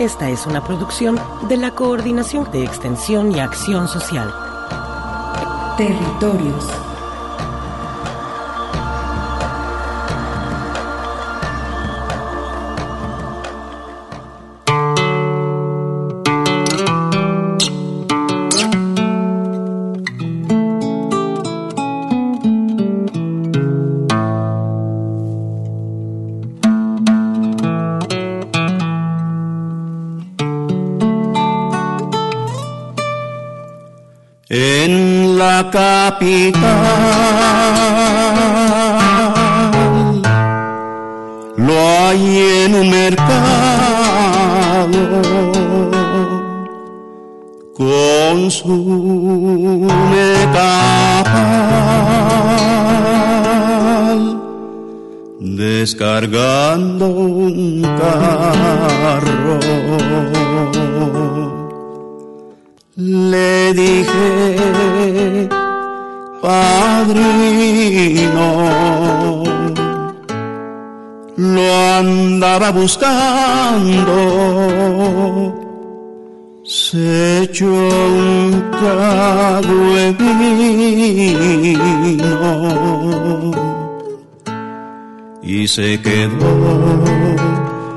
Esta es una producción de la Coordinación de Extensión y Acción Social. Territorios. Lo hay en un mercado con su metal descargando un carro. Le dije, padrino, lo andaba buscando, se echó un trago de vino y se quedó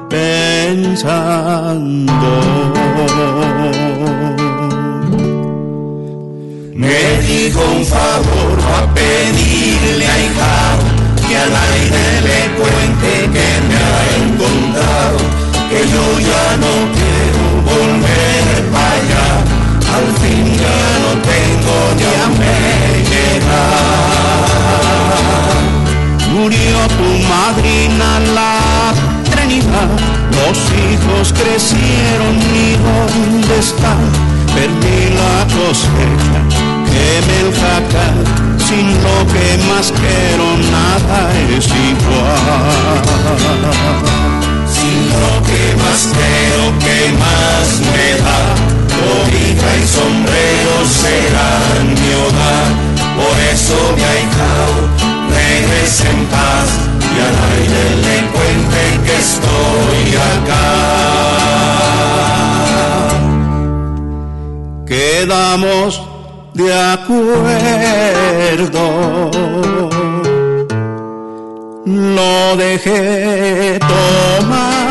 pensando. Me dijo un favor a pedirle a hija que al aire le cuente que me ha encontrado, que yo ya no quiero volver para allá, al fin ya no tengo, ya me llega. Murió tu madrina la Trinidad, los hijos crecieron y dónde están. Perdí la cosecha, que el jacal, sin lo que más quiero nada es igual. Sin lo que más creo que más me da, cobija y sombrero serán mi hogar. Por eso mi ahijao regrese Quedamos de acuerdo. Lo dejé tomando.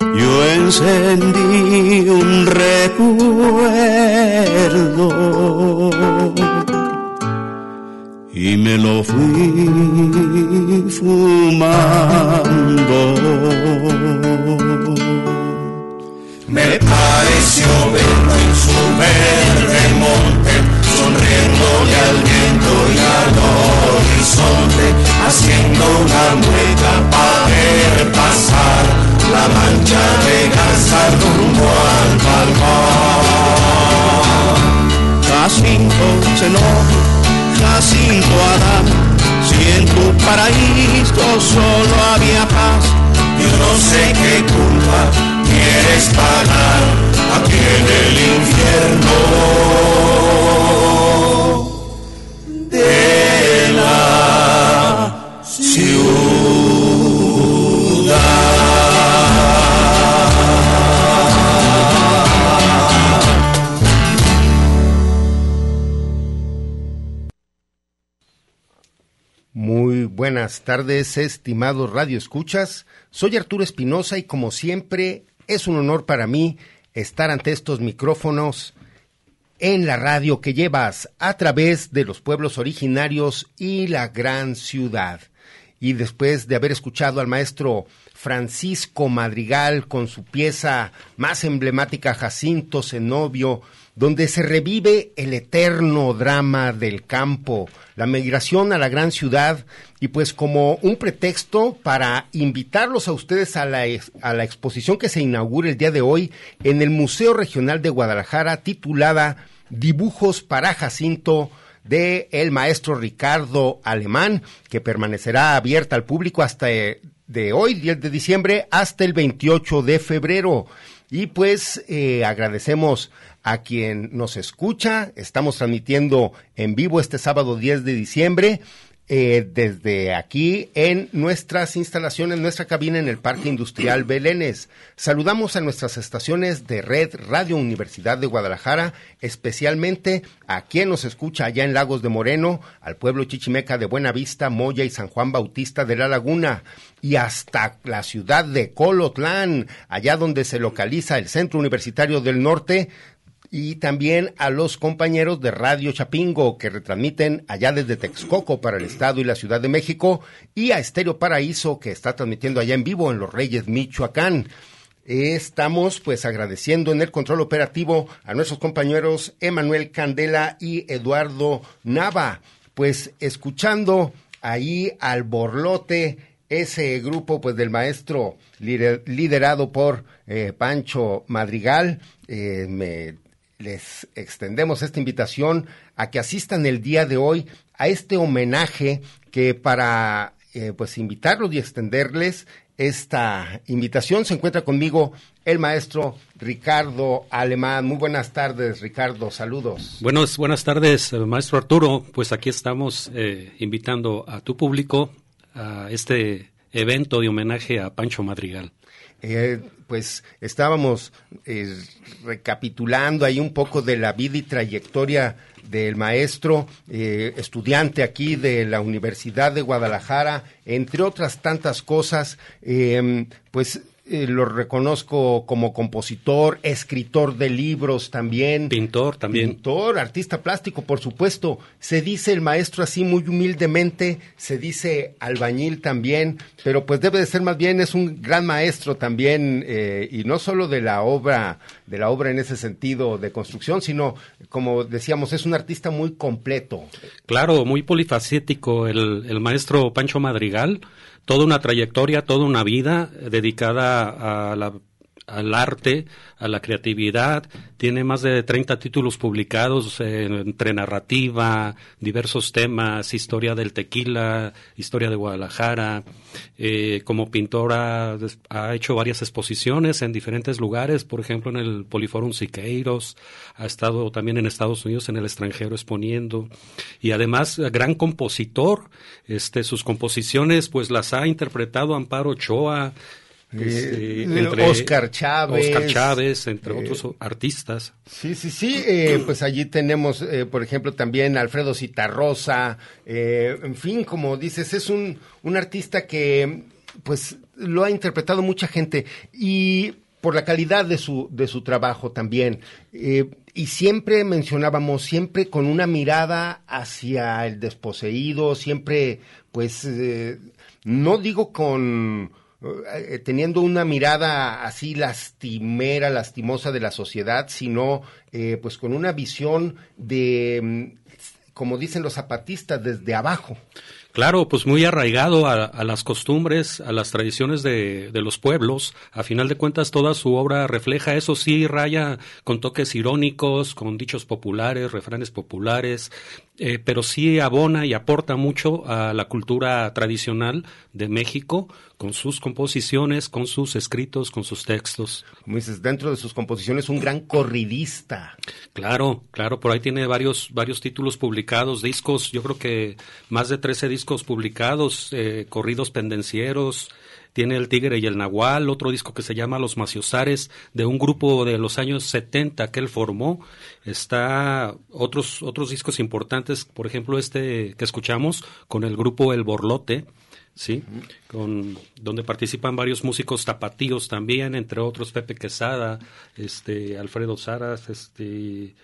Yo encendí un recuerdo y me lo fui fumando. Me pareció verlo en su verde monte, sonriéndole al viento y al horizonte, haciendo una mueca para ver pasar la mancha de garza rumbo al balcón. Jacinto Zenón, Jacinto Adán, si en tu paraíso solo había paz, Yo no sé qué culpa quieres pagar aquí en el infierno de la ciudad. Muy buenas tardes, estimados Radio Escuchas. Soy Arturo Espinosa y como siempre es un honor para mí estar ante estos micrófonos en la radio que llevas a través de los pueblos originarios y la gran ciudad. Y después de haber escuchado al maestro Francisco Madrigal con su pieza más emblemática Jacinto Zenobio, donde se revive el eterno drama del campo, la migración a la gran ciudad y pues como un pretexto para invitarlos a ustedes a la, a la exposición que se inaugura el día de hoy en el Museo Regional de Guadalajara titulada Dibujos para Jacinto de el maestro Ricardo Alemán, que permanecerá abierta al público hasta de hoy, 10 de diciembre, hasta el 28 de febrero. Y pues eh, agradecemos a quien nos escucha. Estamos transmitiendo en vivo este sábado 10 de diciembre. Eh, desde aquí en nuestras instalaciones, nuestra cabina en el Parque Industrial Belénes. Saludamos a nuestras estaciones de Red Radio Universidad de Guadalajara, especialmente a quien nos escucha allá en Lagos de Moreno, al pueblo chichimeca de Buenavista, Moya y San Juan Bautista de la Laguna, y hasta la ciudad de Colotlán, allá donde se localiza el Centro Universitario del Norte, y también a los compañeros de Radio Chapingo que retransmiten allá desde Texcoco para el Estado y la Ciudad de México y a Estéreo Paraíso que está transmitiendo allá en vivo en Los Reyes, Michoacán. Estamos pues agradeciendo en el control operativo a nuestros compañeros Emanuel Candela y Eduardo Nava, pues escuchando ahí al borlote ese grupo pues del maestro liderado por eh, Pancho Madrigal, eh, me les extendemos esta invitación a que asistan el día de hoy a este homenaje que para eh, pues invitarlos y extenderles esta invitación se encuentra conmigo el maestro Ricardo Alemán. Muy buenas tardes, Ricardo. Saludos. Buenos, buenas tardes, maestro Arturo. Pues aquí estamos eh, invitando a tu público a este evento de homenaje a Pancho Madrigal. Eh, pues estábamos eh, recapitulando ahí un poco de la vida y trayectoria del maestro, eh, estudiante aquí de la Universidad de Guadalajara, entre otras tantas cosas, pues eh, lo reconozco como compositor, escritor de libros también. Pintor también. Pintor, artista plástico, por supuesto. Se dice el maestro así muy humildemente, se dice albañil también, pero pues debe de ser más bien, es un gran maestro también, eh, y no solo de la obra, de la obra en ese sentido de construcción, sino, como decíamos, es un artista muy completo. Claro, muy polifacético el, el maestro Pancho Madrigal toda una trayectoria, toda una vida dedicada a la al arte, a la creatividad. Tiene más de 30 títulos publicados entre narrativa, diversos temas, historia del tequila, historia de Guadalajara. Eh, como pintora ha hecho varias exposiciones en diferentes lugares, por ejemplo en el Poliforum Siqueiros, ha estado también en Estados Unidos, en el extranjero exponiendo. Y además, gran compositor, este, sus composiciones pues las ha interpretado Amparo Ochoa, eh, entre Oscar Chávez. Oscar Chávez, entre eh, otros artistas. Sí, sí, sí. Eh, pues allí tenemos, por ejemplo, también Alfredo Citarrosa. en fin, como dices, es un, un artista que, pues, lo ha interpretado mucha gente. Y por la calidad de su, de su trabajo también. y siempre mencionábamos, siempre con una mirada hacia el desposeído, siempre, pues, no digo con teniendo una mirada así lastimera, lastimosa de la sociedad, sino eh, pues con una visión de, mm, como dicen los zapatistas, desde abajo. Claro, pues muy arraigado a, las costumbres, a las tradiciones de, de, los pueblos. A final de cuentas, toda su obra refleja eso, sí, raya con toques irónicos, con dichos populares, refranes populares, eh, pero sí abona y aporta mucho a la cultura tradicional de México con sus composiciones, con sus escritos, con sus textos. Como dices, dentro de sus composiciones un gran corridista. Claro, claro, por ahí tiene varios, varios títulos publicados, discos, yo creo que más de 13 discos publicados, eh, corridos pendencieros, tiene El Tigre y el Nahual, otro disco que se llama Los Maciosares, de un grupo de los años 70 que él formó. Está otros, otros discos importantes, por ejemplo, este que escuchamos con el grupo El Borlote, ¿sí? Con, donde participan varios músicos tapatíos también, entre otros Pepe Quesada, este, Alfredo Saras, este,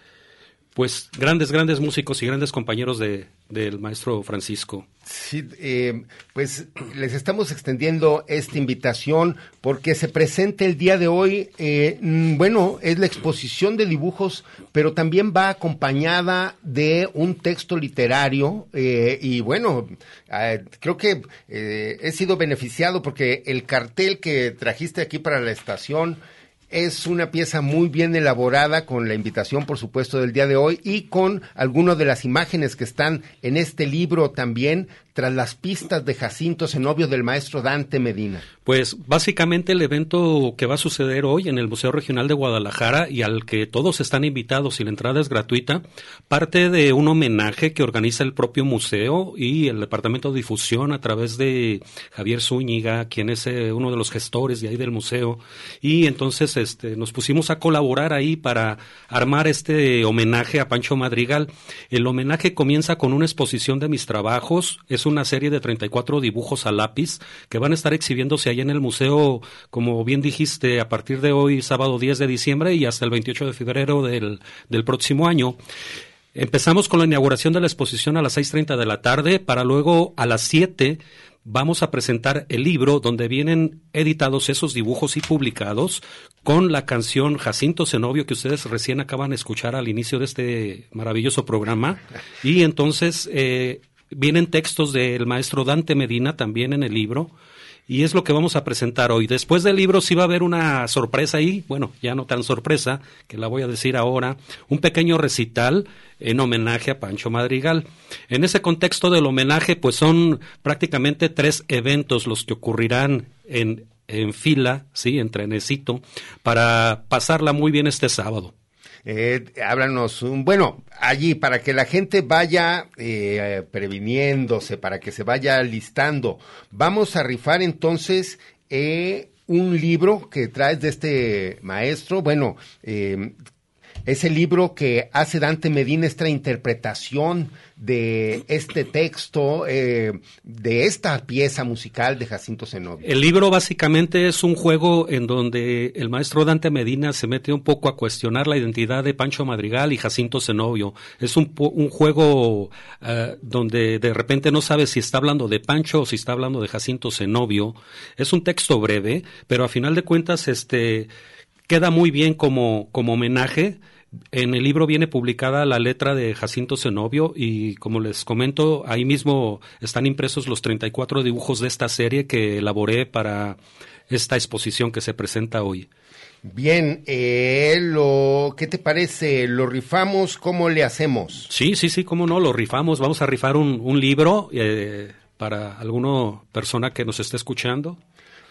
pues grandes, grandes músicos y grandes compañeros de, del maestro Francisco. Sí, eh, pues les estamos extendiendo esta invitación porque se presenta el día de hoy, eh, mm, bueno, es la exposición de dibujos, pero también va acompañada de un texto literario eh, y bueno, creo que he sido beneficiado porque el cartel que trajiste aquí para la estación, es una pieza muy bien elaborada con la invitación, por supuesto, del día de hoy y con algunas de las imágenes que están en este libro también tras las pistas de Jacinto Zenobio del maestro Dante Medina? Pues básicamente el evento que va a suceder hoy en el Museo Regional de Guadalajara y al que todos están invitados y la entrada es gratuita, parte de un homenaje que organiza el propio museo y el Departamento de Difusión a través de Javier Zúñiga, quien es eh, uno de los gestores de ahí del museo. Y entonces este, nos pusimos a colaborar ahí para armar este homenaje a Pancho Madrigal. El homenaje comienza con una exposición de mis trabajos una serie de 34 dibujos a lápiz que van a estar exhibiéndose ahí en el museo, como bien dijiste, a partir de hoy, sábado 10 de diciembre y hasta el 28 de febrero del, del próximo año. Empezamos con la inauguración de la exposición a las 6.30 de la tarde para luego a las 7 vamos a presentar el libro donde vienen editados esos dibujos y publicados con la canción Jacinto Zenobio que ustedes recién acaban de escuchar al inicio de este maravilloso programa. Y entonces eh, Vienen textos del maestro Dante Medina también en el libro y es lo que vamos a presentar hoy. Después del libro sí va a haber una sorpresa ahí, bueno, ya no tan sorpresa, que la voy a decir ahora, un pequeño recital en homenaje a Pancho Madrigal. En ese contexto del homenaje, pues son prácticamente tres eventos los que ocurrirán en, en fila, sí, en trenecito, para pasarla muy bien este sábado. Eh, háblanos, un, bueno, allí para que la gente vaya eh, previniéndose, para que se vaya listando. Vamos a rifar entonces eh, un libro que traes de este maestro. Bueno, eh, ese libro que hace Dante Medina, esta interpretación de este texto, eh, de esta pieza musical de Jacinto Zenobio. El libro básicamente es un juego en donde el maestro Dante Medina se mete un poco a cuestionar la identidad de Pancho Madrigal y Jacinto Zenobio. Es un, un juego uh, donde de repente no sabe si está hablando de Pancho o si está hablando de Jacinto Zenobio. Es un texto breve, pero a final de cuentas este queda muy bien como, como homenaje en el libro viene publicada la letra de Jacinto Zenobio y como les comento, ahí mismo están impresos los 34 dibujos de esta serie que elaboré para esta exposición que se presenta hoy. Bien, eh, lo, ¿qué te parece? ¿Lo rifamos? ¿Cómo le hacemos? Sí, sí, sí, cómo no, lo rifamos. Vamos a rifar un, un libro eh, para alguna persona que nos esté escuchando.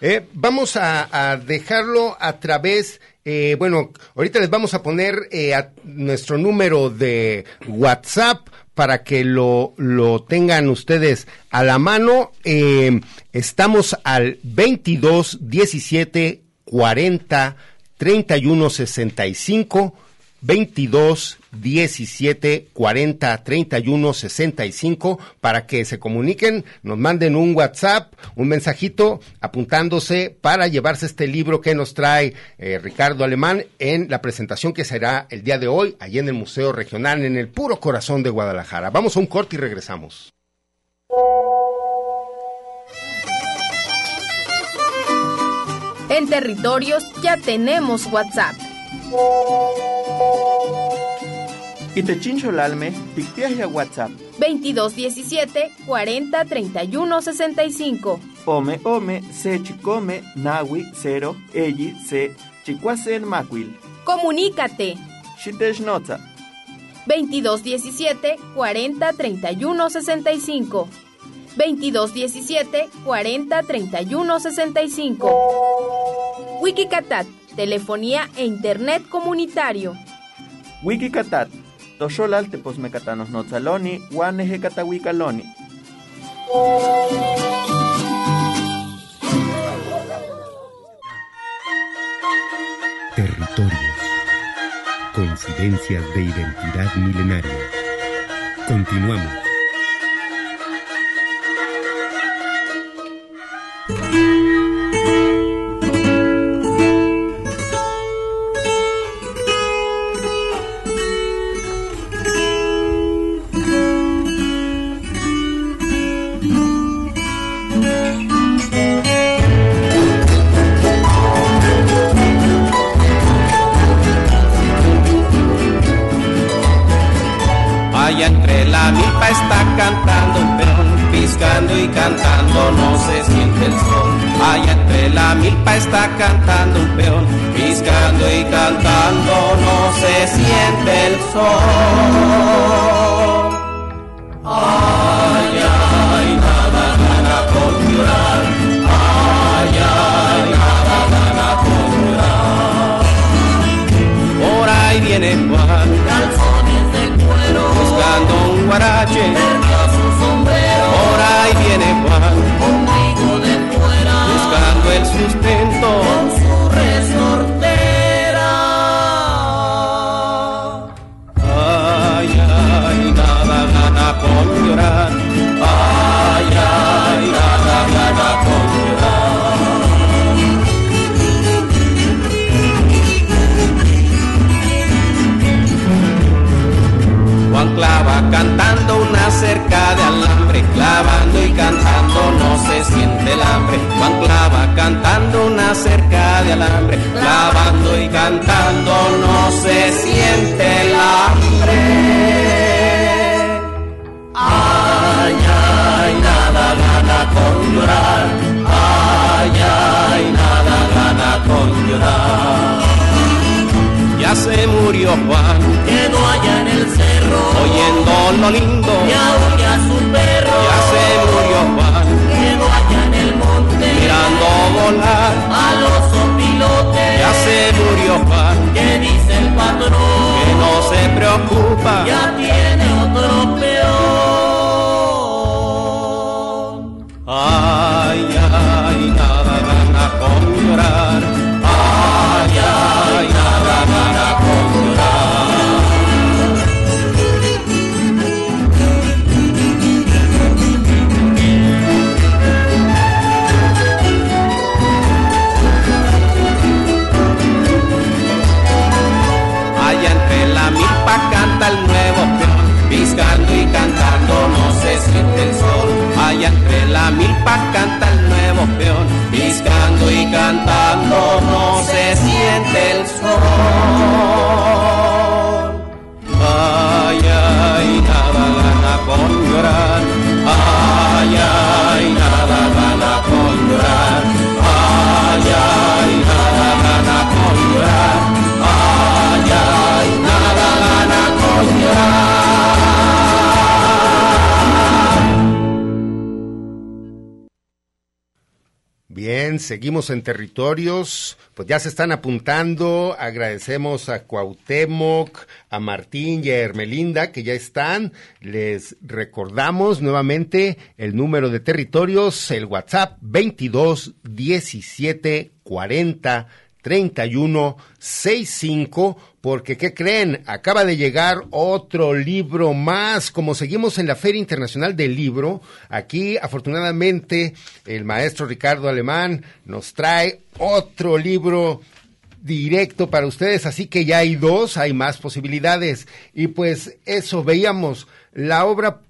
Eh, vamos a, a, dejarlo a través eh, bueno, ahorita les vamos a poner eh, a nuestro número de WhatsApp para que lo, lo tengan ustedes a la mano. Eh, estamos al 22 17 40 31 65 22 17 40 31 65 para que se comuniquen, nos manden un WhatsApp, un mensajito apuntándose para llevarse este libro que nos trae eh, Ricardo Alemán en la presentación que será el día de hoy allí en el Museo Regional en el puro corazón de Guadalajara. Vamos a un corte y regresamos. En territorios ya tenemos WhatsApp y te chincho el alme, ya WhatsApp. 2217 40 31 65. Ome, ome, se chicome, nawi, cero, elli, se, chicuasen macuil. Comunícate. Shiteshnotza. 2217 40 31 65. 2217 40 31 65. Wikicatat, telefonía e internet comunitario. Wikicatat Toxolal teposmecatanos notzaloni, guaneje catahuicaloni. Territorios. Coincidencias de identidad milenaria. Continuamos. Hambre. Juan clava cantando una cerca de alambre, clavando y cantando no se siente el hambre. Ay, ay, nada gana con llorar. Ay, ay, nada gana con llorar. Ya se murió Juan, quedó allá en el cerro, oyendo lo lindo, ya a su perro. Ya tiene Allá entre la milpa canta el nuevo peón, piscando y cantando no se siente el sol. Seguimos en territorios, pues ya se están apuntando, agradecemos a Cuauhtémoc, a Martín y a Hermelinda que ya están, les recordamos nuevamente el número de territorios, el WhatsApp 22 17 40 31 65 porque ¿qué creen? Acaba de llegar otro libro más. Como seguimos en la Feria Internacional del Libro, aquí afortunadamente el maestro Ricardo Alemán nos trae otro libro directo para ustedes, así que ya hay dos, hay más posibilidades. Y pues eso, veíamos la obra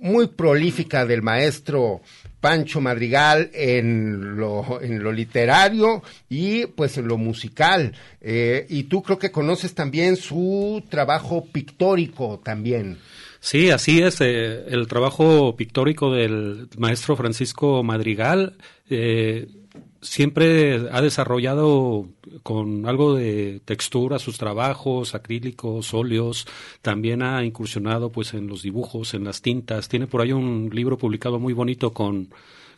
muy prolífica del maestro Pancho Madrigal en lo, en lo literario y pues en lo musical. Eh, y tú creo que conoces también su trabajo pictórico también. Sí, así es. eh, el trabajo pictórico del maestro Francisco Madrigal eh, siempre ha desarrollado con algo de textura sus trabajos, acrílicos, óleos. También ha incursionado pues en los dibujos, en las tintas. Tiene por ahí un libro publicado muy bonito con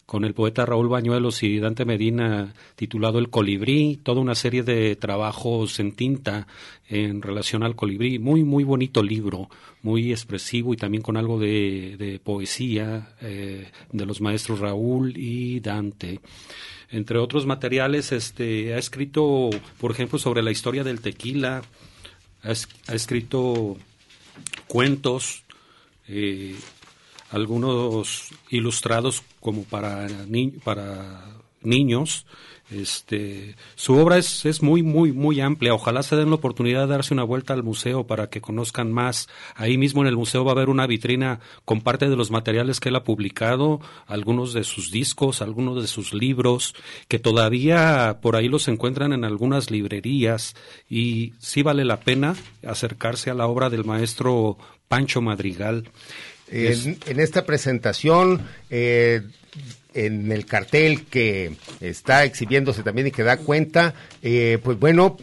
con el poeta Raúl Bañuelos y Dante Medina titulado El colibrí, toda una serie de trabajos en tinta en relación al colibrí. Muy, muy bonito libro, muy expresivo y también con algo de, poesía eh, de los maestros Raúl y Dante. Entre otros materiales, este, ha escrito, por ejemplo, sobre la historia del tequila, ha, es- ha escrito cuentos, eh, algunos ilustrados como para, ni- para niños. Este, su obra es, es muy, muy, muy amplia. Ojalá se den la oportunidad de darse una vuelta al museo para que conozcan más. Ahí mismo en el museo va a haber una vitrina con parte de los materiales que él ha publicado, algunos de sus discos, algunos de sus libros, que todavía por ahí los encuentran en algunas librerías y sí vale la pena acercarse a la obra del maestro Pancho Madrigal. En, en esta presentación, eh, en el cartel que está exhibiéndose también y que da cuenta, eh, pues bueno,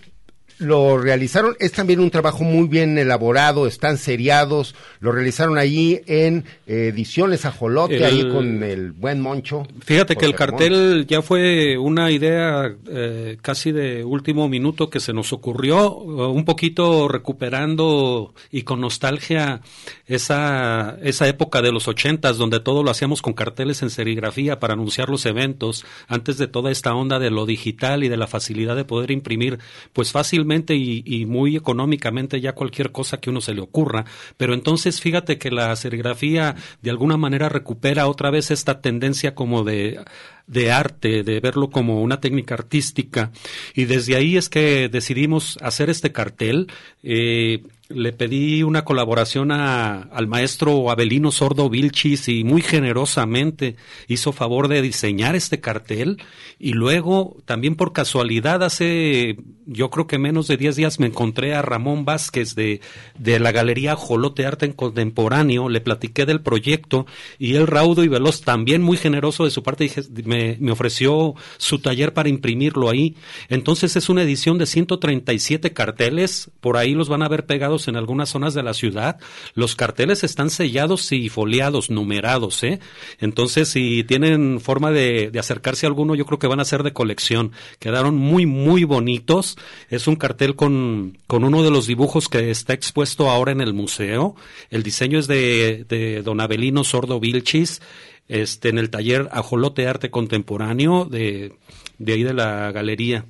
lo realizaron, es también un trabajo muy bien elaborado, están seriados, lo realizaron allí en eh, ediciones Ajolote, El- ahí con el buen Moncho. Fíjate que el cartel ya fue una idea eh, casi de último minuto que se nos ocurrió, eh, un poquito recuperando y con nostalgia esa, esa época de los ochentas donde todo lo hacíamos con carteles en serigrafía para anunciar los eventos, antes de toda esta onda de lo digital y de la facilidad de poder imprimir pues fácilmente y, muy económicamente ya cualquier cosa que uno se le ocurra. Pero entonces fíjate que la serigrafía de alguna manera recupera otra vez esta tendencia como de de arte, de verlo como una técnica artística. Y desde ahí es que decidimos hacer este cartel. Eh, le pedí una colaboración a- al maestro Abelino Sordo Vilchis y muy generosamente hizo favor de diseñar este cartel. Y luego, también por casualidad, hace yo creo que menos de 10 días me encontré a Ramón Vázquez de, de la Galería Jolote Arte Contemporáneo, le platiqué del proyecto y él raudo y veloz, también muy generoso de su parte, dije, me, me ofreció su taller para imprimirlo ahí. Entonces es una edición de 137 carteles, por ahí los van a ver pegados en algunas zonas de la ciudad. Los carteles están sellados y foliados, numerados, ¿eh? Entonces, si tienen forma de, de acercarse a alguno, yo creo que van a ser de colección. Quedaron muy, muy bonitos. Es un cartel con, con uno de los dibujos que está expuesto ahora en el museo. El diseño es de, de don Abelino Sordo Vilchis, este, en el taller Ajolote Arte Contemporáneo de, de ahí de la galería.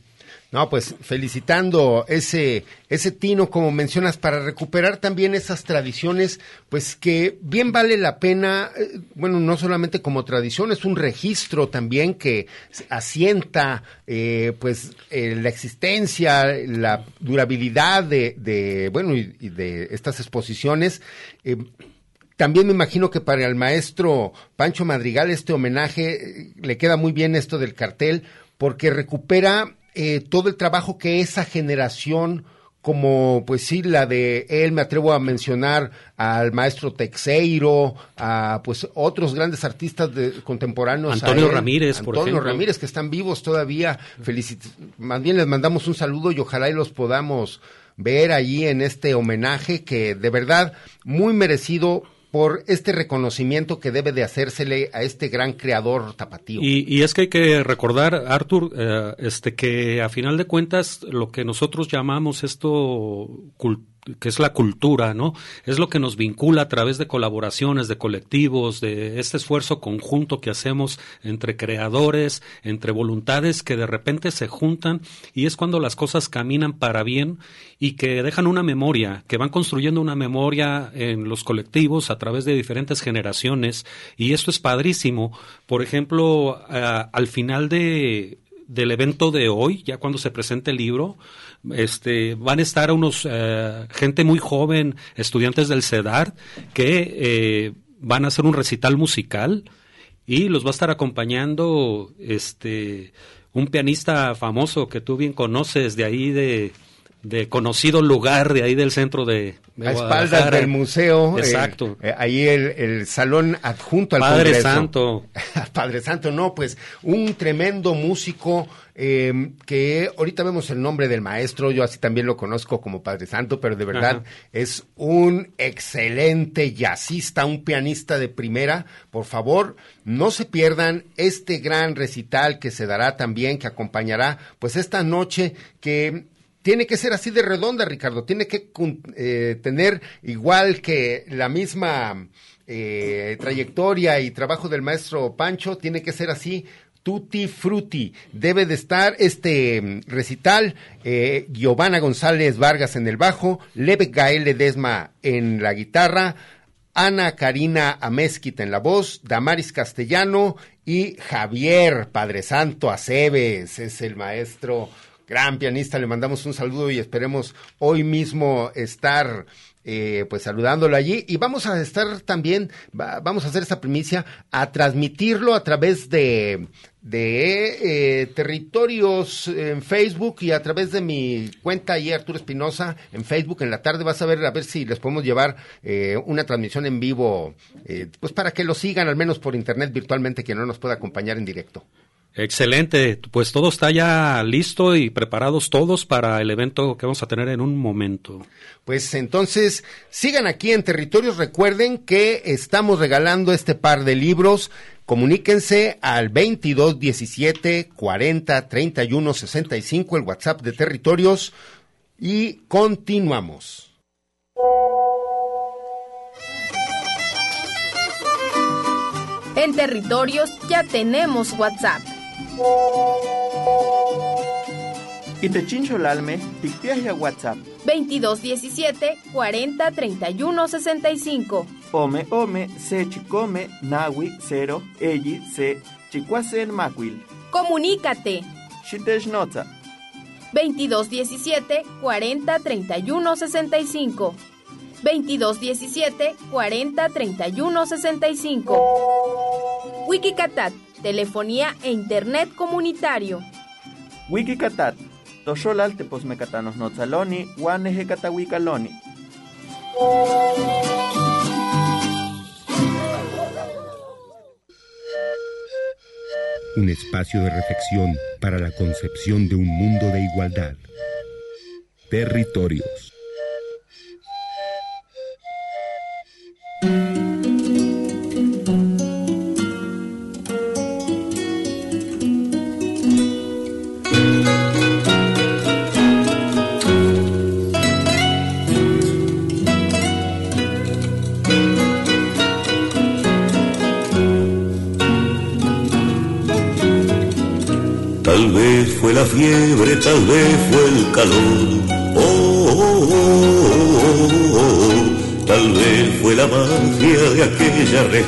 No, pues felicitando ese, ese tino, como mencionas, para recuperar también esas tradiciones, pues que bien vale la pena, eh, bueno, no solamente como tradición, es un registro también que asienta, eh, pues, eh, la existencia, la durabilidad de, de bueno, y, de estas exposiciones. Eh, también me imagino que para el maestro Pancho Madrigal este homenaje le queda muy bien esto del cartel porque recupera eh, todo el trabajo que esa generación como pues sí la de él me atrevo a mencionar al maestro Texeiro a pues otros grandes artistas de- contemporáneos a Antonio él. Ramírez, por Antonio ejemplo. Ramírez que están vivos todavía felicit más bien les mandamos un saludo y ojalá y los podamos ver allí en este homenaje que de verdad muy merecido por este reconocimiento que debe de hacérsele a este gran creador tapatío. Y, y es que hay que recordar, Arthur, eh, este, que a final de cuentas lo que nosotros llamamos esto cul- que es la cultura, ¿no? Es lo que nos vincula a través de colaboraciones, de colectivos, de este esfuerzo conjunto que hacemos entre creadores, entre voluntades que de repente se juntan y es cuando las cosas caminan para bien y que dejan una memoria, que van construyendo una memoria en los colectivos a través de diferentes generaciones y esto es padrísimo. Por ejemplo, a- al final de del evento de hoy, ya cuando se presente el libro, este, van a estar unos eh, gente muy joven, estudiantes del CEDAR, que eh, van a hacer un recital musical y los va a estar acompañando este un pianista famoso que tú bien conoces de ahí de, de conocido lugar de ahí del centro de, de a espaldas del museo. eh, Exacto. eh, ahí el, el salón adjunto al Padre Congreso. Santo. Padre Santo, no, pues un tremendo músico eh, que ahorita vemos el nombre del maestro, yo así también lo conozco como Padre Santo, pero de verdad Ajá. es un excelente jazzista, un pianista de primera. Por favor, no se pierdan este gran recital que se dará también, que acompañará pues esta noche que tiene que ser así de redonda, Ricardo. Tiene que eh, tener igual que la misma eh, trayectoria y trabajo del maestro Pancho, tiene que ser así. Tutti frutti. Debe de estar este mm, recital. eh, Giovanna González Vargas en el bajo, Leve Gael Ledesma en la guitarra, Ana Karina Amezquita en la voz, Damaris Castellano y Javier Padre Santo Aceves, es el maestro, gran pianista, le mandamos un saludo y esperemos hoy mismo estar eh, pues saludándolo allí y vamos a estar también, va- vamos a hacer esta primicia, a transmitirlo a través de de eh, territorios en Facebook y a través de mi cuenta ahí Arturo Espinosa en Facebook en la tarde vas a ver a ver si les podemos llevar eh, una transmisión en vivo eh, pues para que lo sigan al menos por internet virtualmente que no nos pueda acompañar en directo. Excelente, pues todo está ya listo y preparados todos para el evento que vamos a tener en un momento. Pues entonces, sigan aquí en Territorios, recuerden que estamos regalando este par de libros, comuníquense al 22 17 40 31 65, el WhatsApp de Territorios, y continuamos. En Territorios ya tenemos WhatsApp. Y te chincho el alme, ya WhatsApp. 2217 40 31 65. Ome, ome, se chicome, nawi, cero, elli, se, chicuasen, macuil. Comunícate. Shitesh nota. 2217 40 31 65. 2217 40 31 65. Wikicatat, telefonía e internet comunitario. Wikicatat, tosholal teposmecatanos notzaloni, guaneje catahuicaloni. Un espacio de reflexión para la concepción de un mundo de igualdad. Territorios.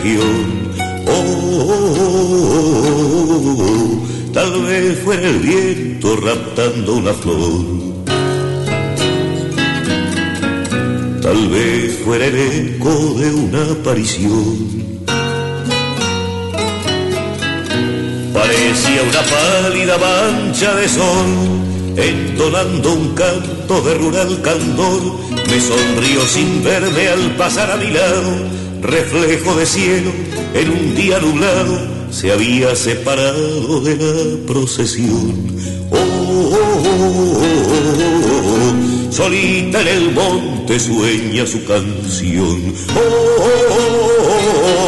Región. Oh, tal vez fue el viento raptando una flor. Tal vez fuera el eco de una aparición. Parecía una pálida mancha de sol, entonando un canto de rural candor. Me sonrió sin verme al pasar a mi lado, reflejo de cielo en un día nublado. Se había separado de la procesión. Oh, oh, oh, oh, solita en el monte sueña su canción. oh.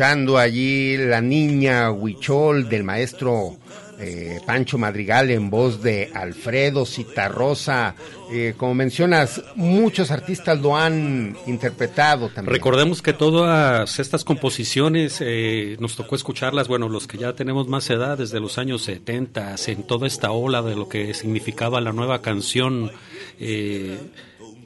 Escuchando allí la niña Huichol del maestro eh, Pancho Madrigal en voz de Alfredo Citarrosa. Eh, como mencionas, muchos artistas lo han interpretado también. Recordemos que todas estas composiciones eh, nos tocó escucharlas, bueno, los que ya tenemos más edad, desde los años 70, en toda esta ola de lo que significaba la nueva canción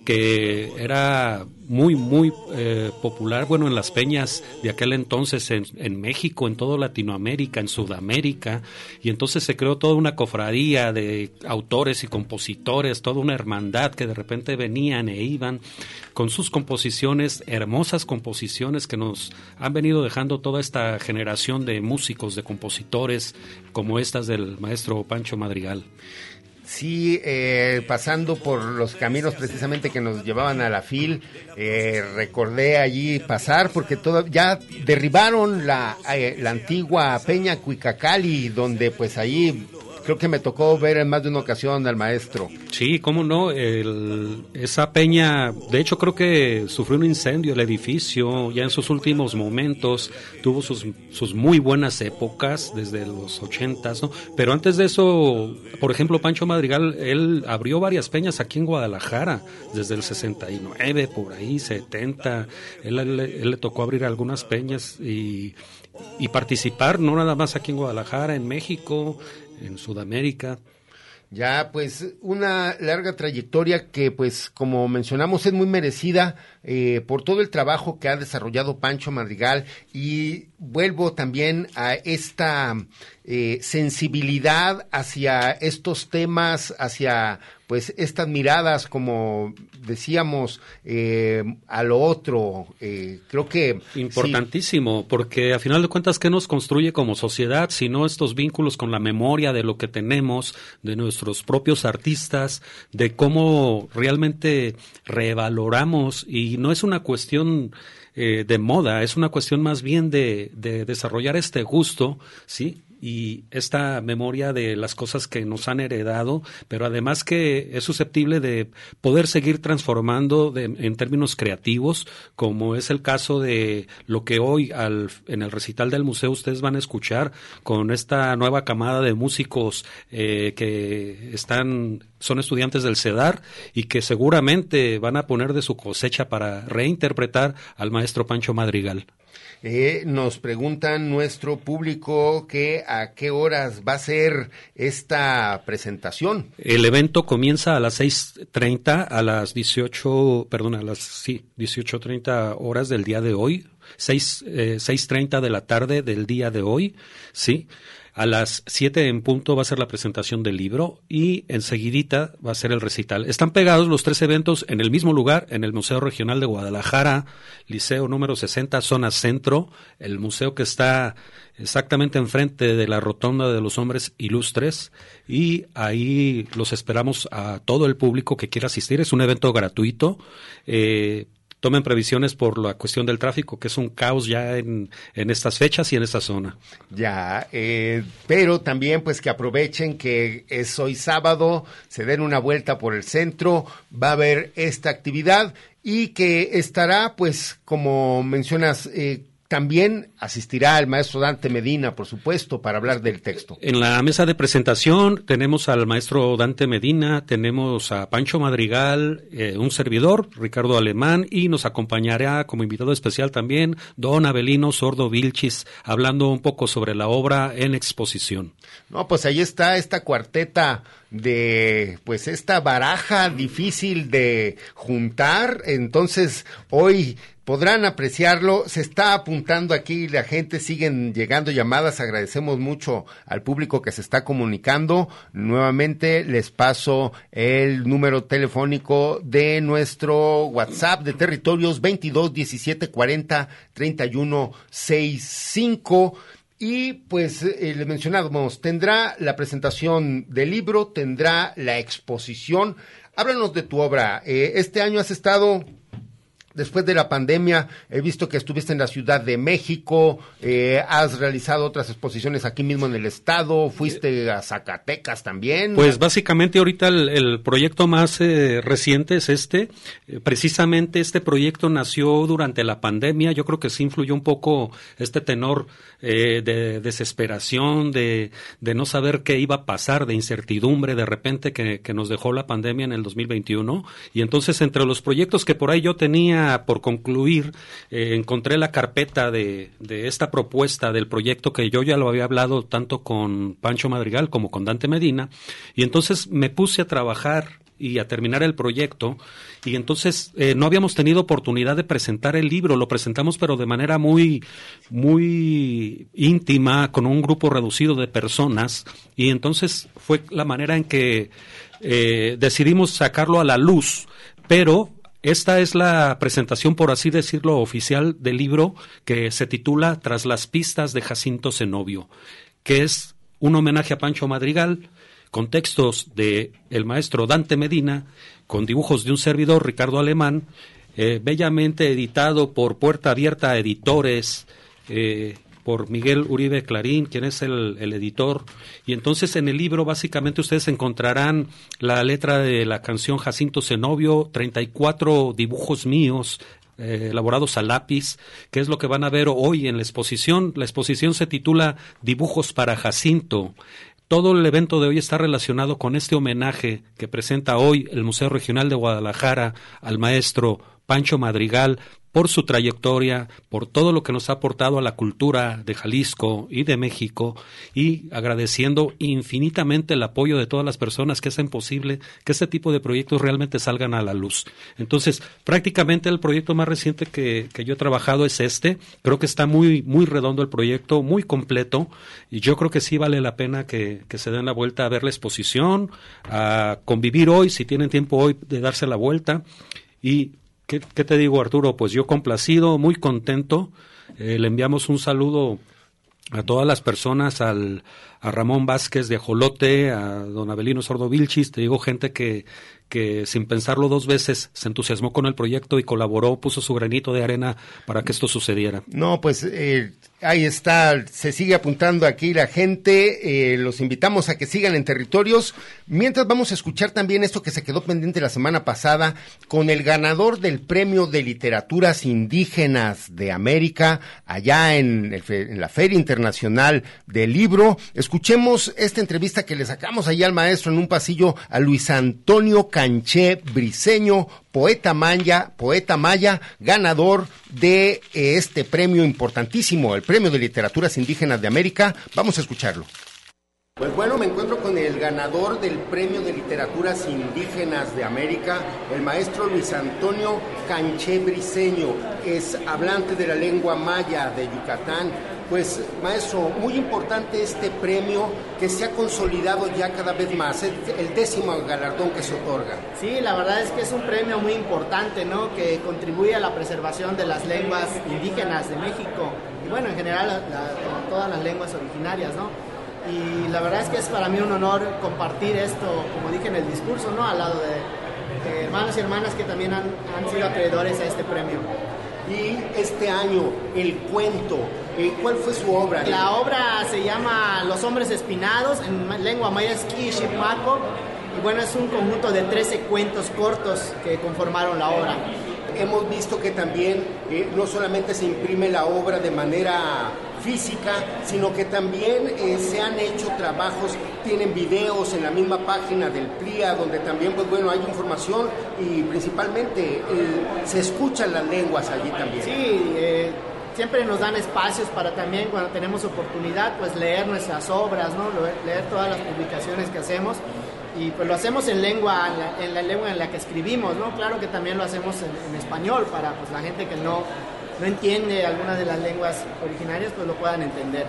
que era muy, muy eh, popular, bueno, en las peñas de aquel entonces en, en, México, en toda Latinoamérica, en Sudamérica, y entonces se creó toda una cofradía de autores y compositores, toda una hermandad que de repente venían e iban con sus composiciones, hermosas composiciones que nos han venido dejando toda esta generación de músicos, de compositores, como estas del maestro Pancho Madrigal. Sí, eh, pasando por los caminos precisamente que nos llevaban a la FIL, eh, recordé allí pasar porque todo, ya derribaron la, eh, la antigua Peña Cuicacali, donde pues ahí creo que me tocó ver en más de una ocasión al maestro. Sí, cómo no, el, esa peña, de hecho creo que sufrió un incendio el edificio ya en sus últimos momentos, tuvo sus, sus muy buenas épocas desde los ochentas, ¿no? Pero antes de eso, por ejemplo, Pancho Madrigal, él abrió varias peñas aquí en Guadalajara, desde el 69, por ahí, 70, él, él le tocó abrir algunas peñas y y participar no nada más aquí en Guadalajara, en México, en Sudamérica. Ya, pues una larga trayectoria que, pues, como mencionamos, es muy merecida eh, por todo el trabajo que ha desarrollado Pancho Madrigal y vuelvo también a esta eh, sensibilidad hacia estos temas, hacia pues estas miradas, como decíamos, eh, a lo otro. Eh, creo que... Importantísimo, porque a final de cuentas, ¿qué nos construye como sociedad? Si no estos vínculos con la memoria de lo que tenemos, de nuestros propios artistas, de cómo realmente revaloramos, y no es una cuestión eh, de moda, es una cuestión más bien de, de desarrollar este gusto, ¿sí? Y esta memoria de las cosas que nos han heredado, pero además que es susceptible de poder seguir transformando en términos creativos, como es el caso de lo que hoy al, en el recital del museo ustedes van a escuchar con esta nueva camada de músicos eh, que están son estudiantes del CEDAR y que seguramente van a poner de su cosecha para reinterpretar al maestro Pancho Madrigal. Eh, nos preguntan nuestro público que a qué horas va a ser esta presentación. El evento comienza a las 6.30, a las 18, perdón, a las sí, 18.30 horas del día de hoy, 6, eh, 6.30 de la tarde del día de hoy, sí. A las 7 en punto va a ser la presentación del libro y enseguidita va a ser el recital. Están pegados los tres eventos en el mismo lugar, en el Museo Regional de Guadalajara, Liceo número 60, zona centro, el museo que está exactamente enfrente de la Rotonda de los Hombres Ilustres y ahí los esperamos a todo el público que quiera asistir. Es un evento gratuito. Eh, tomen previsiones por la cuestión del tráfico, que es un caos ya en, en estas fechas y en esta zona. Ya, eh, pero también pues que aprovechen que es hoy sábado, se den una vuelta por el centro, va a haber esta actividad y que estará pues como mencionas eh, también asistirá el maestro Dante Medina, por supuesto, para hablar del texto. En la mesa de presentación tenemos al maestro Dante Medina, tenemos a Pancho Madrigal, eh, un servidor, Ricardo Alemán, y nos acompañará como invitado especial también don Abelino Sordo Vilchis, hablando un poco sobre la obra en exposición. No, pues ahí está esta cuarteta de pues esta baraja difícil de juntar. Entonces, hoy podrán apreciarlo. Se está apuntando aquí, la gente siguen llegando llamadas. Agradecemos mucho al público que se está comunicando. Nuevamente les paso el número telefónico de nuestro WhatsApp de territorios 22 17 40 31 65. Y pues eh, le mencionábamos, tendrá la presentación del libro, tendrá la exposición. Háblanos de tu obra. Eh, este año has estado después de la pandemia, he visto que estuviste en la Ciudad de México, eh, has realizado otras exposiciones aquí mismo en el estado, fuiste a Zacatecas también. Pues básicamente ahorita el, proyecto más eh, reciente es este. Eh, precisamente este proyecto nació durante la pandemia. Yo creo que sí influyó un poco este tenor de desesperación, de, de, no saber qué iba a pasar, de incertidumbre de repente que, que nos dejó la pandemia en el 2021. Y entonces entre los proyectos que por ahí yo tenía, por concluir, eh, encontré la carpeta de, esta propuesta del proyecto que yo ya lo había hablado tanto con Pancho Madrigal como con Dante Medina, y entonces me puse a trabajar y a terminar el proyecto y entonces eh, no habíamos tenido oportunidad de presentar el libro. Lo presentamos pero de manera muy muy íntima con un grupo reducido de personas y entonces fue la manera en que eh, decidimos sacarlo a la luz. Pero esta es la presentación, por así decirlo, oficial del libro que se titula Tras las pistas de Jacinto Zenobio, que es un homenaje a Pancho Madrigal, con textos de el maestro Dante Medina, con dibujos de un servidor, Ricardo Alemán, eh, bellamente editado por Puerta Abierta Editores, eh, por Miguel Uribe Clarín, quien es el, editor. Y entonces en el libro básicamente ustedes encontrarán la letra de la canción Jacinto Zenobio, 34 dibujos míos, eh, elaborados a lápiz, que es lo que van a ver hoy en la exposición. La exposición se titula Dibujos para Jacinto. Todo el evento de hoy está relacionado con este homenaje que presenta hoy el Museo Regional de Guadalajara al maestro Pancho Madrigal, por su trayectoria, por todo lo que nos ha aportado a la cultura de Jalisco y de México y agradeciendo infinitamente el apoyo de todas las personas que hacen posible que este tipo de proyectos realmente salgan a la luz. Entonces, prácticamente el proyecto más reciente que, que yo he trabajado es este. Creo que está muy, muy redondo el proyecto, muy completo y yo creo que sí vale la pena que, que se den la vuelta a ver la exposición, a convivir hoy, si tienen tiempo hoy de darse la vuelta. Y, ¿qué, te digo, Arturo? Pues yo complacido, muy contento. Eh, le enviamos un saludo a todas las personas, al, a Ramón Vázquez de Ajolote, a don Abelino Sordo Vilchis, te digo gente que, que sin pensarlo dos veces se entusiasmó con el proyecto y colaboró, puso su granito de arena para que esto sucediera. No, pues eh, ahí está, se sigue apuntando aquí la gente, eh, los invitamos a que sigan en territorios, mientras vamos a escuchar también esto que se quedó pendiente la semana pasada con el ganador del Premio de Literaturas Indígenas de América, allá en, la Feria Internacional del Libro. Escuchemos esta entrevista que le sacamos allá al maestro en un pasillo a Luis Antonio Canché Briseño, poeta maya, poeta maya, ganador de eh, este premio importantísimo, el Premio de Literaturas Indígenas de América. Vamos a escucharlo. Pues bueno, me encuentro con el ganador del Premio de Literaturas Indígenas de América, el maestro Luis Antonio Canché Briseño. Es hablante de la lengua maya de Yucatán. Pues, maestro, muy importante este premio que se ha consolidado ya cada vez más, el décimo galardón que se otorga. Sí, la verdad es que es un premio muy importante, ¿no? Que contribuye a la preservación de las lenguas indígenas de México y, bueno, en general, todas las lenguas originarias, ¿no? y la verdad es que es para mí un honor compartir esto, como dije en el discurso, ¿no? al lado de, hermanos y hermanas que también han, sido acreedores a este premio. Y este año, el cuento, eh, ¿cuál fue su obra? La obra se llama Los hombres espinados, en lengua maya es y bueno, es un conjunto de 13 cuentos cortos que conformaron la obra. Hemos visto que también eh, no solamente se imprime la obra de manera física, sino que también eh, se han hecho trabajos, tienen videos en la misma página del PRIA, donde también, pues bueno, hay información y principalmente eh, se escuchan las lenguas allí también. Sí, eh, siempre nos dan espacios para también, cuando tenemos oportunidad, pues leer nuestras obras, ¿no? leer todas las publicaciones que hacemos y pues lo hacemos en lengua en la, en la, lengua en la que escribimos no claro que también lo hacemos en, en español para pues la gente que no no entiende alguna de las lenguas originarias, pues lo puedan entender.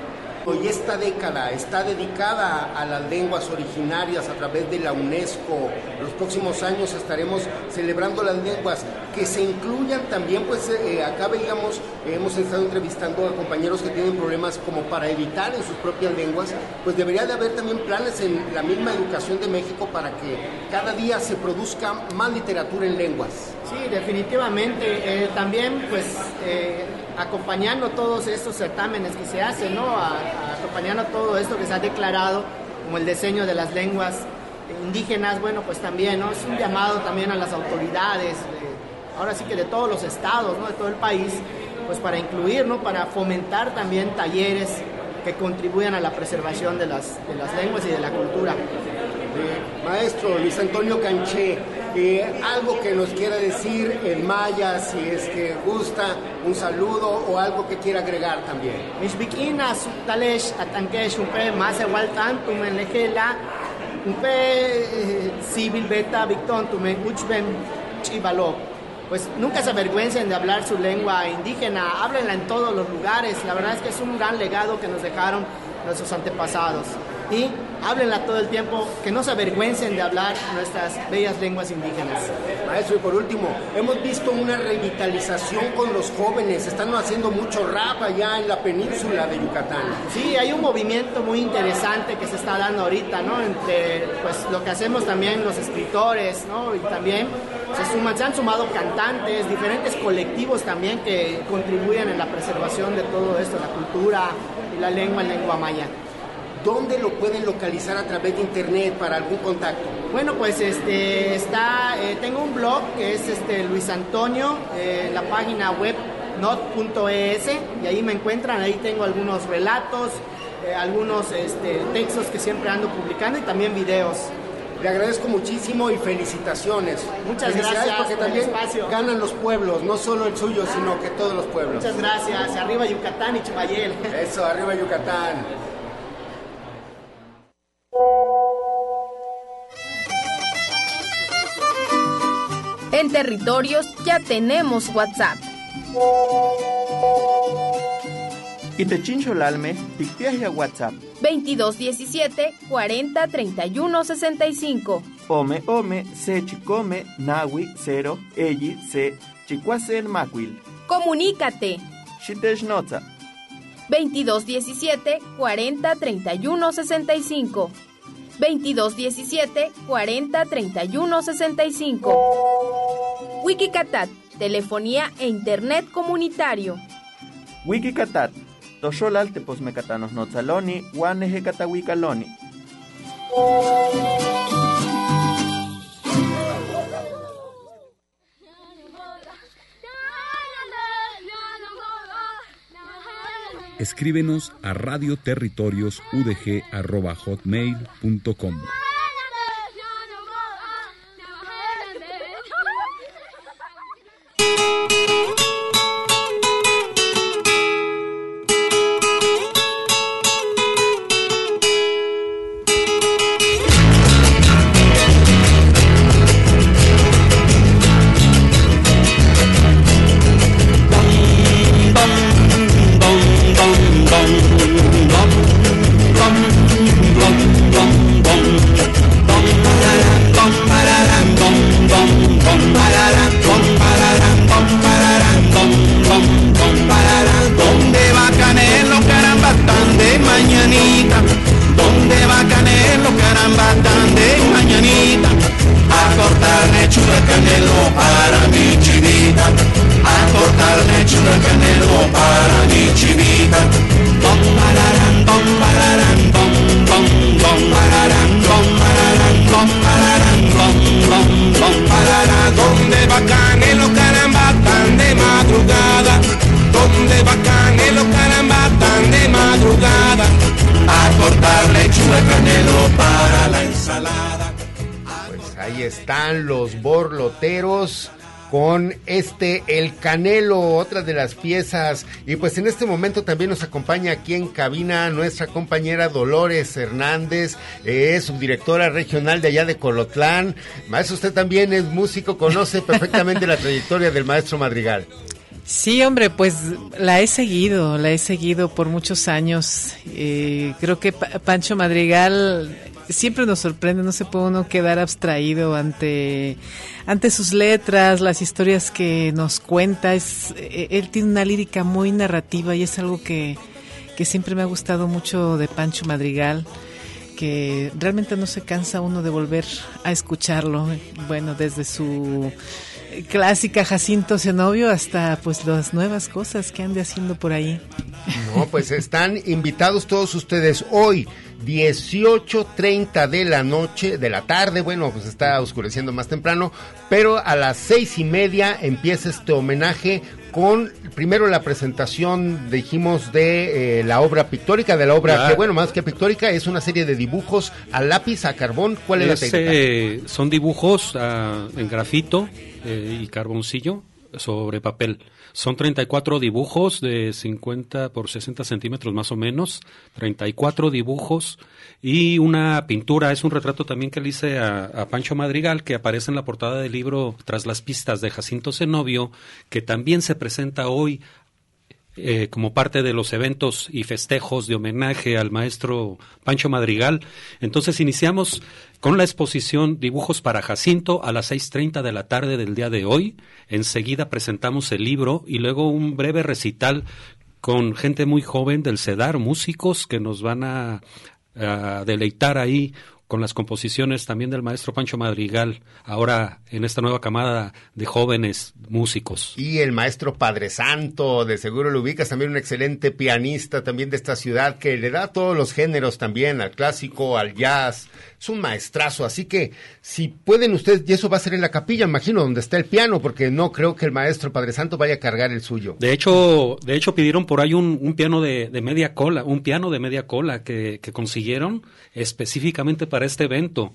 Hoy esta década está dedicada a las lenguas originarias a través de la UNESCO. Los próximos años estaremos celebrando las lenguas que se incluyan también, pues eh, acá veíamos, hemos estado entrevistando a compañeros que tienen problemas como para evitar en sus propias lenguas, pues debería de haber también planes en la misma educación de México para que cada día se produzca más literatura en lenguas. Sí, definitivamente. Eh, también, pues, eh, acompañando todos estos certámenes que se hacen, ¿no? Acompañando todo esto que se ha declarado como el diseño de las lenguas indígenas, bueno, pues también, ¿no? Es un llamado también a las autoridades, de, ahora sí que de todos los estados, ¿no? De todo el país, pues para incluir, ¿no? Para fomentar también talleres que contribuyan a la preservación de las, de las lenguas y de la cultura. Eh, maestro Luis Antonio Canché, eh, algo que nos quiera decir en maya, si es que gusta, un saludo o algo que quiera agregar también. Mishbikina sutalesh atankesh umpe más igual tanto men lejela umpe civil beta victon tumen uchben chivalo. Pues nunca se avergüencen de hablar su lengua indígena, háblenla en todos los lugares. La verdad es que es un gran legado que nos dejaron nuestros antepasados y háblenla todo el tiempo, que no se avergüencen de hablar nuestras bellas lenguas indígenas. Maestro, y por último, hemos visto una revitalización con los jóvenes, están haciendo mucho rap allá en la península de Yucatán. Sí, hay un movimiento muy interesante que se está dando ahorita, ¿no? Entre pues lo que hacemos también los escritores, ¿no? Y también se, suman, se han sumado cantantes, diferentes colectivos también que contribuyen en la preservación de todo esto, la cultura y la lengua en lengua maya. ¿Dónde lo pueden localizar a través de internet para algún contacto? Bueno, pues este está, eh, tengo un blog que es este Luis Antonio, eh, la página web not.es y ahí me encuentran, ahí tengo algunos relatos, eh, algunos este, textos que siempre ando publicando y también videos. Le agradezco muchísimo y felicitaciones. Muchas Felicidades gracias porque por también espacio. ganan los pueblos, no solo el suyo, sino que todos los pueblos. Muchas gracias. Arriba Yucatán y Chimayel. Eso, arriba Yucatán. En territorios ya tenemos WhatsApp. Itechincholalme, Ticpiaja WhatsApp. 2217 40 31 65. Ome Ome, Se Chicome, Nawi, Cero, Elli, Se, Chicuacen Macuil. Comunícate. Xitechnotza. 2217 40 31 65. 2217 40 31 65. Wikicatat, telefonía e internet comunitario. Wikikatat. Toxolal teposmecatanos notzaloni, Guaneje Catahuicaloni. Escríbenos a radioterritoriosudg.hotmail.com. con este El Canelo, otra de las piezas. Y pues en este momento también nos acompaña aquí en cabina nuestra compañera Dolores Hernández, eh, es subdirectora regional de allá de Colotlán. Maestro, usted también es músico, conoce perfectamente la trayectoria del maestro Madrigal. Sí, hombre, pues la he seguido, la he seguido por muchos años. Eh, creo que Pa- Pancho Madrigal siempre nos sorprende, no se puede uno quedar abstraído ante, ante sus letras, las historias que nos cuenta. Es, eh, él tiene una lírica muy narrativa y es algo que, que siempre me ha gustado mucho de Pancho Madrigal que realmente no se cansa uno de volver a escucharlo. Bueno, desde su clásica Jacinto Zenobio hasta pues las nuevas cosas que ande haciendo por ahí. No, pues están invitados todos ustedes hoy, 18.30 de la noche, de la tarde, bueno, pues está oscureciendo más temprano, pero a las seis y media empieza este homenaje con primero la presentación, dijimos, de eh, la obra pictórica, de la obra que, bueno, más que pictórica, es una serie de dibujos a lápiz, a carbón. ¿Cuál es, la técnica? eh, son dibujos ah, en grafito eh, y carboncillo sobre papel. Son 34 dibujos de 50 por 60 centímetros más o menos, 34 dibujos y una pintura, es un retrato también que le hice a, Pancho Madrigal que aparece en la portada del libro Tras las pistas de Jacinto Zenobio, que también se presenta hoy eh, como parte de los eventos y festejos de homenaje al maestro Pancho Madrigal. Entonces iniciamos con la exposición Dibujos para Jacinto a las 6.30 de la tarde del día de hoy. Enseguida presentamos el libro y luego un breve recital con gente muy joven del CEDAR, músicos que nos van a, a deleitar ahí con las composiciones también del maestro Pancho Madrigal, ahora en esta nueva camada de jóvenes músicos. Y el maestro Padre Santo, de seguro lo ubicas, también un excelente pianista también de esta ciudad que le da todos los géneros también, al clásico, al jazz. Es un maestrazo, así que si pueden ustedes, y eso va a ser en la capilla, imagino, donde está el piano, porque no creo que el maestro Padre Santo vaya a cargar el suyo. De hecho, de hecho pidieron por ahí un, un piano de, de media cola, un piano de media cola que, que consiguieron específicamente para este evento.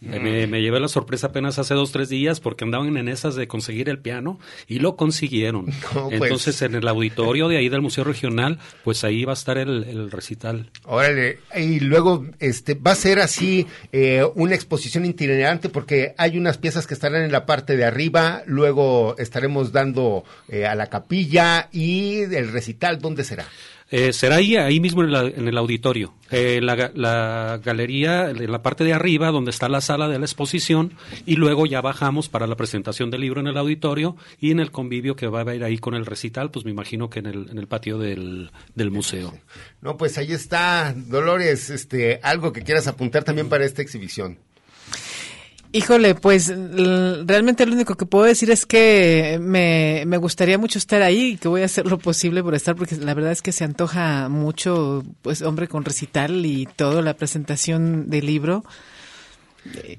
Eh, Me, me llevé la sorpresa apenas hace dos, tres días porque andaban en esas de conseguir el piano y lo consiguieron. No, pues. Entonces, en el auditorio de ahí del Museo Regional, pues ahí va a estar el, el recital. Órale, y luego este va a ser así eh, una exposición itinerante porque hay unas piezas que estarán en la parte de arriba, luego estaremos dando eh, a la capilla y el recital, ¿dónde será? Eh, será ahí, ahí mismo en, la- en el auditorio. Eh, la, ga- la galería, en la parte de arriba, donde está la sala de la exposición, y luego ya bajamos para la presentación del libro en el auditorio y en el convivio que va a haber ahí con el recital, pues me imagino que en el, en el patio del, del museo. No, pues ahí está, Dolores, este, algo que quieras apuntar también para esta exhibición. Híjole, pues realmente lo único que puedo decir es que me, me gustaría mucho estar ahí y que voy a hacer lo posible por estar porque la verdad es que se antoja mucho, pues hombre, con recital y todo, la presentación del libro.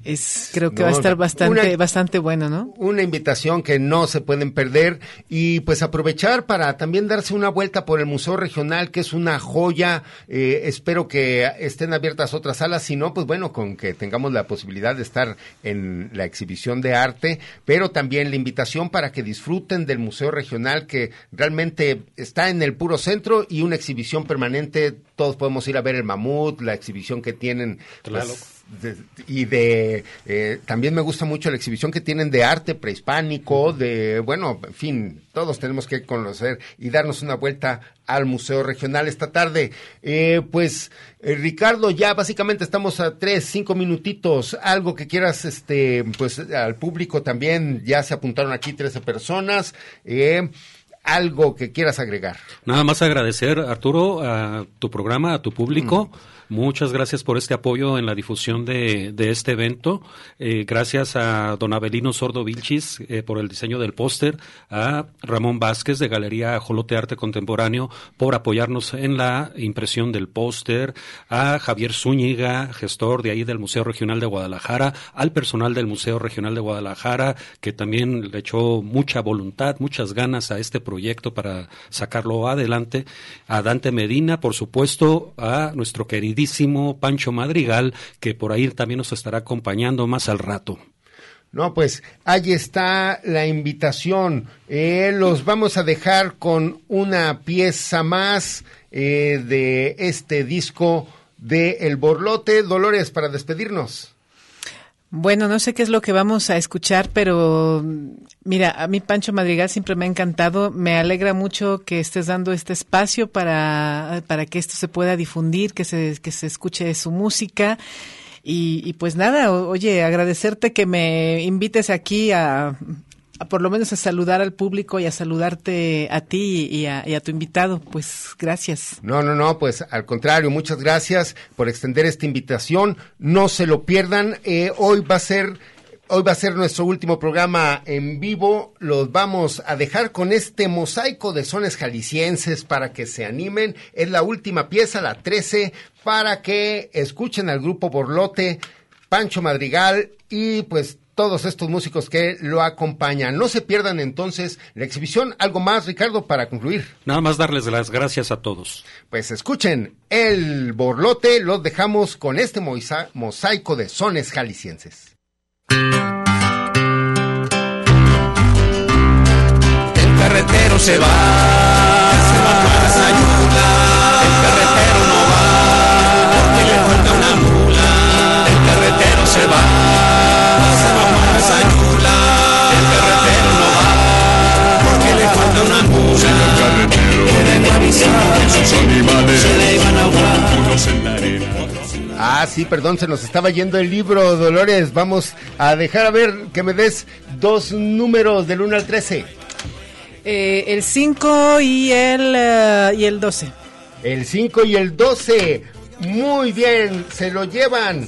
Es, creo que va a estar bastante, una- bastante bueno, ¿no? Una invitación que no se pueden perder y pues aprovechar para también darse una vuelta por el Museo Regional, que es una joya. Eh, espero que estén abiertas otras salas, si no, pues bueno, con que tengamos la posibilidad de estar en la exhibición de arte, pero también la invitación para que disfruten del Museo Regional, que realmente está en el puro centro y una exhibición permanente. Todos podemos ir a ver el mamut, la exhibición que tienen. pues. De- y de eh, también me gusta mucho la exhibición que tienen de arte prehispánico, de bueno, en fin, todos tenemos que conocer y darnos una vuelta al Museo Regional esta tarde. Eh, pues eh, Ricardo, ya básicamente estamos a tres, cinco minutitos. Algo que quieras, este, pues al público también ya se apuntaron aquí 13 personas. Eh, algo que quieras agregar. Nada más agradecer, Arturo, a tu programa, a tu público. Muchas gracias por este apoyo en la difusión de, este evento. Eh, gracias a don Abelino Sordo Vilchis eh, por el diseño del póster, a Ramón Vázquez de Galería Jolote Arte Contemporáneo por apoyarnos en la impresión del póster, a Javier Zúñiga, gestor de ahí del Museo Regional de Guadalajara, al personal del Museo Regional de Guadalajara, que también le echó mucha voluntad, muchas ganas a este proyecto para sacarlo adelante, a Dante Medina, por supuesto, a nuestro Pancho Madrigal, que por ahí también nos estará acompañando más al rato. No, pues ahí está la invitación. Eh, los vamos a dejar con una pieza más eh, de este disco de El Borlote. Dolores, para despedirnos. Bueno, no sé qué es lo que vamos a escuchar, pero mira, a mí Pancho Madrigal siempre me ha encantado. Me alegra mucho que estés dando este espacio para, para que esto se pueda difundir, que se, que se escuche su música. Y, y pues nada, oye, agradecerte que me invites aquí a por lo menos a saludar al público y a saludarte a ti y a, tu invitado. Pues gracias. No, no, no, pues al contrario, muchas gracias por extender esta invitación. No se lo pierdan. Eh, hoy va a ser, hoy va a ser nuestro último programa en vivo. Los vamos a dejar con este mosaico de sones jaliscienses para que se animen. Es la última pieza, la 13, para que escuchen al grupo Borlote, Pancho Madrigal y pues todos estos músicos que lo acompañan. No se pierdan entonces la exhibición. Algo más, Ricardo, para concluir. Nada más darles las gracias a todos. Pues escuchen el borlote, los dejamos con este moisa- mosaico de sones jaliscienses. El carretero se va, sus animales se le iban a ahogar. Unos en la arena, otros en la Ah, sí, perdón, se nos estaba yendo el libro, Dolores. Vamos a dejar a ver que me des dos números del 1 al 13. Eh, el 5 y el, eh, y el 12. El 5 y el 12. Muy bien, se lo llevan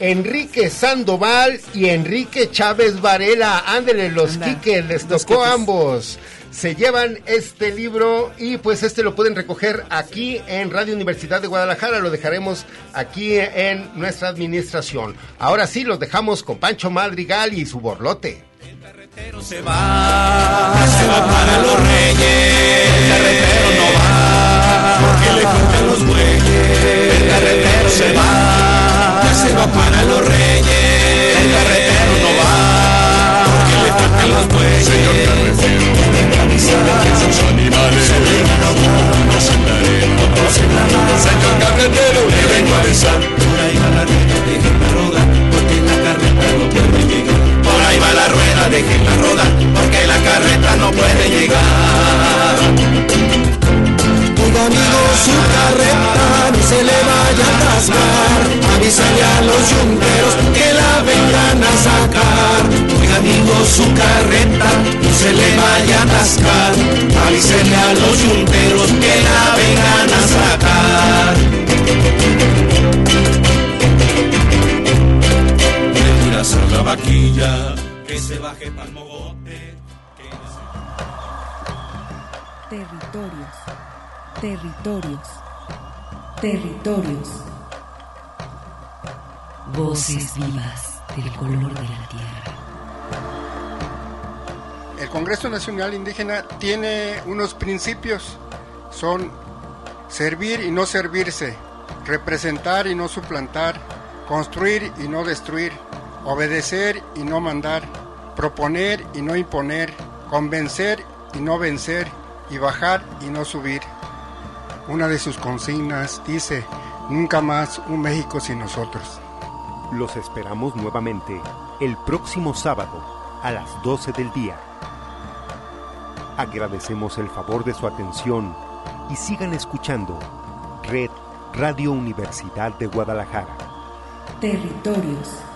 Enrique Sandoval y Enrique Chávez Varela. Ándele, los Anda, Quique, les tocó Quiques. ambos se llevan este libro y pues este lo pueden recoger aquí en Radio Universidad de Guadalajara, lo dejaremos aquí en nuestra administración. Ahora sí, los dejamos con Pancho Madrigal y su borlote. El carretero se va, se va para los reyes. El carretero no va, porque le quitan los bueyes. El carretero se va, ya se va para los reyes. El carretero no va, porque le quitan los bueyes. Señor carretero. senza Sono animale Sono andare Sento il Gabriele un Nacional Indígena tiene unos principios, son servir y no servirse, representar y no suplantar, construir y no destruir, obedecer y no mandar, proponer y no imponer, convencer y no vencer, y bajar y no subir. Una de sus consignas dice, nunca más un México sin nosotros. Los esperamos nuevamente el próximo sábado a las 12 del día. Agradecemos el favor de su atención y sigan escuchando Red Radio Universidad de Guadalajara. Territorios.